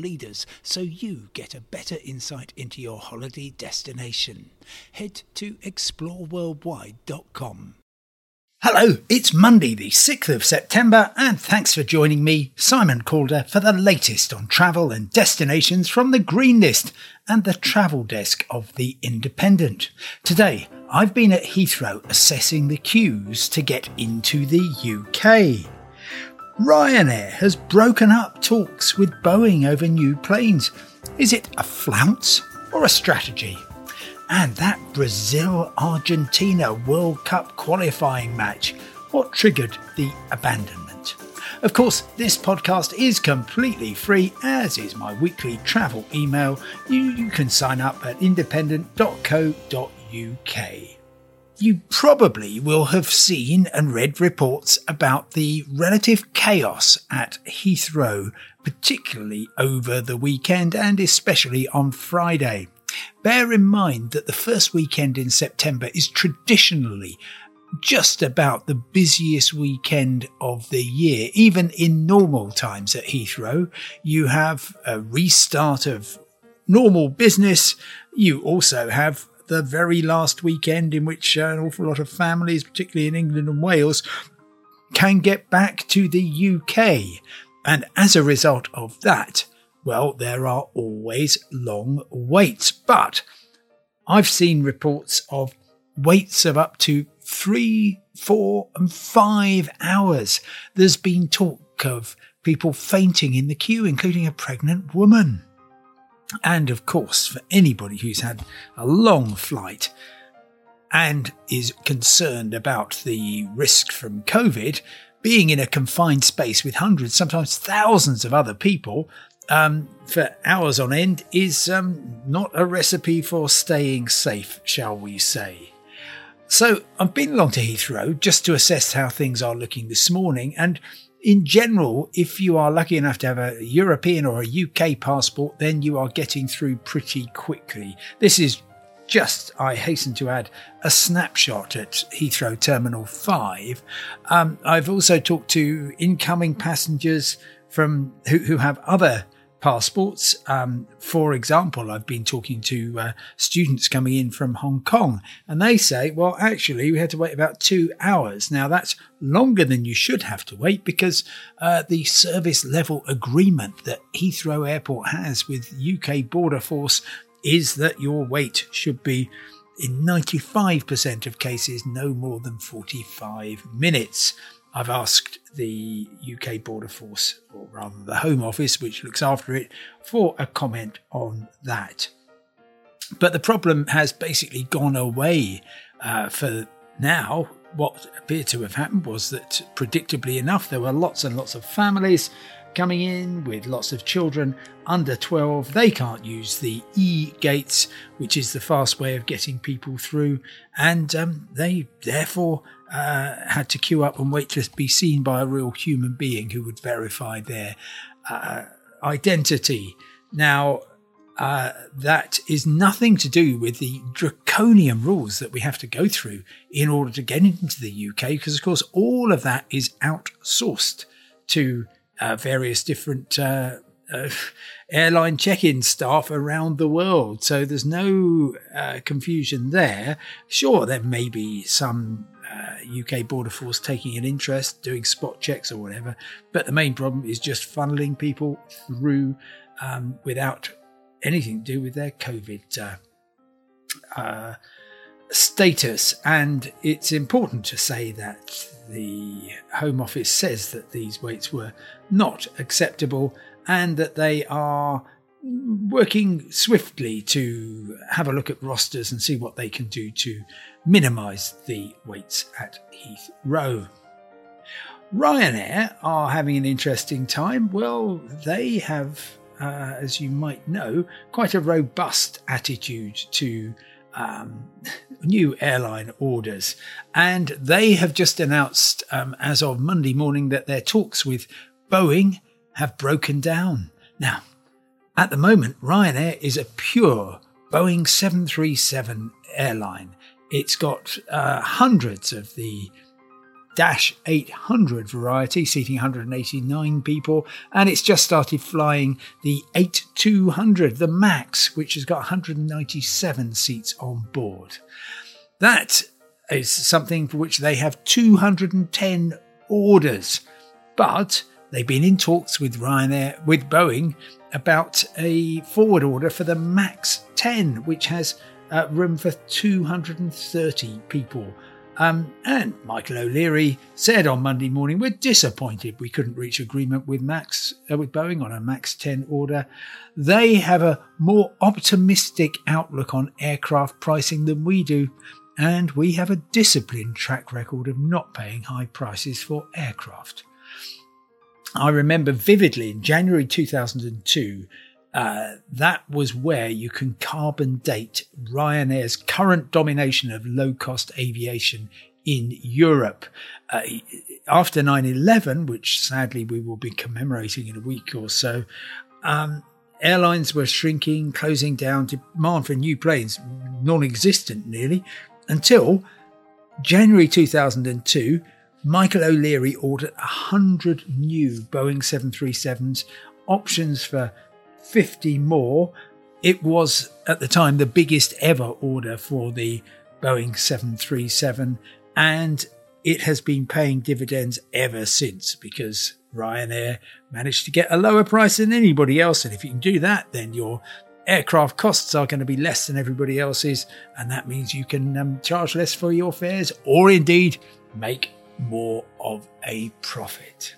leaders so you get a better insight into your holiday destination. Head to exploreworldwide.com. Hello, it's Monday, the 6th of September, and thanks for joining me, Simon Calder, for the latest on travel and destinations from the Green List and the travel desk of The Independent. Today, I've been at Heathrow assessing the queues to get into the UK. Ryanair has broken up talks with Boeing over new planes. Is it a flounce or a strategy? And that Brazil Argentina World Cup qualifying match, what triggered the abandonment? Of course, this podcast is completely free, as is my weekly travel email. You, you can sign up at independent.co.uk. You probably will have seen and read reports about the relative chaos at Heathrow, particularly over the weekend and especially on Friday. Bear in mind that the first weekend in September is traditionally just about the busiest weekend of the year. Even in normal times at Heathrow, you have a restart of normal business. You also have the very last weekend in which uh, an awful lot of families, particularly in England and Wales, can get back to the UK. And as a result of that, well, there are always long waits. But I've seen reports of waits of up to three, four, and five hours. There's been talk of people fainting in the queue, including a pregnant woman. And of course, for anybody who's had a long flight and is concerned about the risk from COVID, being in a confined space with hundreds, sometimes thousands of other people um, for hours on end is um, not a recipe for staying safe, shall we say. So I've been along to Heathrow just to assess how things are looking this morning, and in general, if you are lucky enough to have a European or a UK passport, then you are getting through pretty quickly. This is just, I hasten to add, a snapshot at Heathrow Terminal 5. Um, I've also talked to incoming passengers from who, who have other passports. Um, for example, I've been talking to uh, students coming in from Hong Kong, and they say, well, actually, we had to wait about two hours. Now, that's longer than you should have to wait because uh, the service level agreement that Heathrow Airport has with UK Border Force is that your wait should be. In 95% of cases, no more than 45 minutes. I've asked the UK Border Force, or rather the Home Office, which looks after it, for a comment on that. But the problem has basically gone away uh, for now. What appeared to have happened was that, predictably enough, there were lots and lots of families coming in with lots of children under 12. They can't use the e gates, which is the fast way of getting people through, and um, they therefore uh, had to queue up and wait to be seen by a real human being who would verify their uh, identity. Now, uh, that is nothing to do with the draconian rules that we have to go through in order to get into the UK, because of course all of that is outsourced to uh, various different uh, uh, airline check-in staff around the world. So there's no uh, confusion there. Sure, there may be some uh, UK Border Force taking an interest, doing spot checks or whatever, but the main problem is just funneling people through um, without anything to do with their COVID uh, uh, status. And it's important to say that the Home Office says that these waits were not acceptable and that they are working swiftly to have a look at rosters and see what they can do to minimise the waits at Heathrow. Ryanair are having an interesting time. Well, they have uh, as you might know, quite a robust attitude to um, new airline orders. And they have just announced, um, as of Monday morning, that their talks with Boeing have broken down. Now, at the moment, Ryanair is a pure Boeing 737 airline. It's got uh, hundreds of the 800 variety, seating 189 people, and it's just started flying the 8200, the MAX, which has got 197 seats on board. That is something for which they have 210 orders, but they've been in talks with Ryanair, with Boeing, about a forward order for the MAX 10, which has uh, room for 230 people um, and Michael O'Leary said on Monday morning, "We're disappointed we couldn't reach agreement with Max uh, with Boeing on a Max 10 order. They have a more optimistic outlook on aircraft pricing than we do, and we have a disciplined track record of not paying high prices for aircraft." I remember vividly in January 2002 uh, that was where you can carbon date Ryanair's current domination of low cost aviation in Europe. Uh, after 9 11, which sadly we will be commemorating in a week or so, um, airlines were shrinking, closing down, demand for new planes non existent nearly, until January 2002. Michael O'Leary ordered 100 new Boeing 737s, options for 50 more. It was at the time the biggest ever order for the Boeing 737, and it has been paying dividends ever since because Ryanair managed to get a lower price than anybody else. And if you can do that, then your aircraft costs are going to be less than everybody else's, and that means you can um, charge less for your fares or indeed make more of a profit.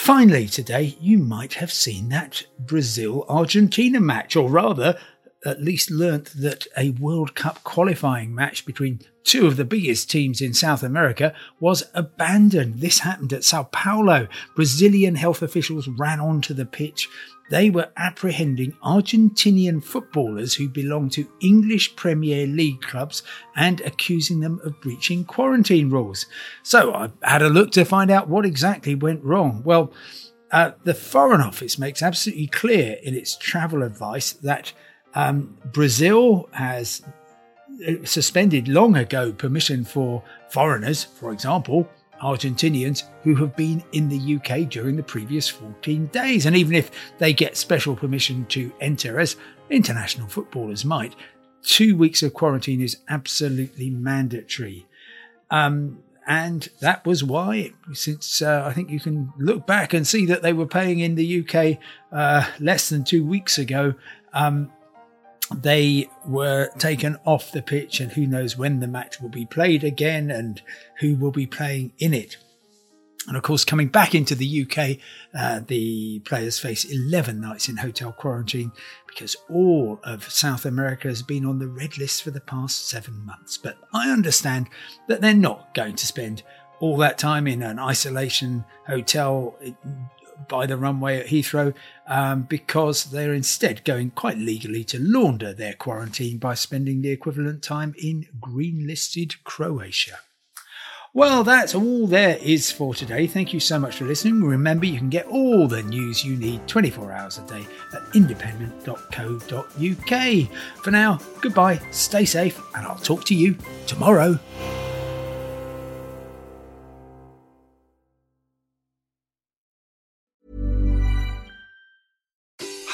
Finally, today, you might have seen that Brazil Argentina match, or rather, at least learnt that a World Cup qualifying match between two of the biggest teams in South America was abandoned. This happened at Sao Paulo. Brazilian health officials ran onto the pitch they were apprehending Argentinian footballers who belonged to English Premier League clubs and accusing them of breaching quarantine rules. So I had a look to find out what exactly went wrong. Well, uh, the Foreign Office makes absolutely clear in its travel advice that um, Brazil has uh, suspended long ago permission for foreigners, for example, Argentinians who have been in the UK during the previous 14 days. And even if they get special permission to enter, as international footballers might, two weeks of quarantine is absolutely mandatory. Um, and that was why, since uh, I think you can look back and see that they were paying in the UK uh, less than two weeks ago, um, they were taken off the pitch, and who knows when the match will be played again and who will be playing in it. And of course, coming back into the UK, uh, the players face 11 nights in hotel quarantine because all of South America has been on the red list for the past seven months. But I understand that they're not going to spend all that time in an isolation hotel by the runway at Heathrow um, because they're instead going quite legally to launder their quarantine by spending the equivalent time in green listed Croatia. Well, that's all there is for today. Thank you so much for listening. Remember, you can get all the news you need 24 hours a day at independent.co.uk. For now, goodbye, stay safe, and I'll talk to you tomorrow.